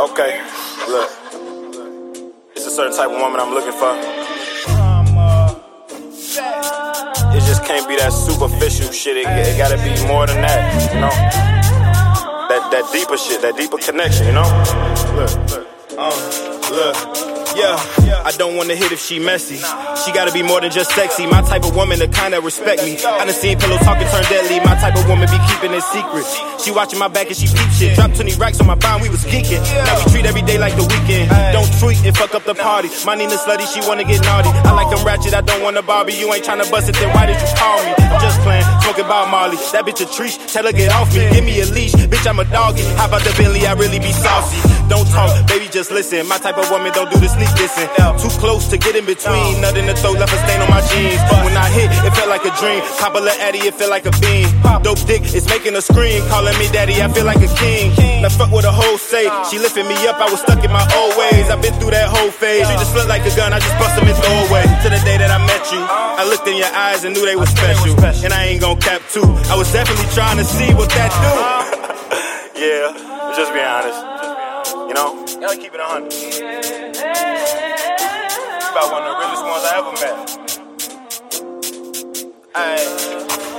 Okay, look. It's a certain type of woman I'm looking for. It just can't be that superficial shit. It, it gotta be more than that, you know? That that deeper shit, that deeper connection, you know? I don't wanna hit if she messy. She gotta be more than just sexy. My type of woman the kind that respect me. I done seen pillow talking turn deadly. My type of woman be keeping it secret. She watching my back and she peep shit. Drop 20 racks on my bond, we was geeking. Now we treat every day like the weekend. Don't tweet and fuck up the party. My Nina slutty, she wanna get naughty. I like them ratchet, I don't wanna Barbie. You ain't tryna bust it, then why did you call me? I'm just playing, talking about Molly. That bitch a treat, tell her get off me. Give me a leash, bitch, I'm a doggy. How about the Billy? I really be saucy. Don't talk, baby, just listen. My type of woman don't do the sneak dissing. Too close to get in between. Nothing to throw, left a stain on my jeans. But when I hit, it felt like a dream. Popular Addy, it felt like a bean. Pop dope dick, it's making a scream. Calling me daddy, I feel like a king. Now fuck what a hoe say. She lifted me up, I was stuck in my old ways. I've been through that whole phase. She just looked like a gun, I just bust them in the doorway. To the day that I met you, I looked in your eyes and knew they were special. And I ain't gon' cap too. I was definitely trying to see what that do. yeah, just be honest. You know, gotta keep it 100 ones I ever met. Ay.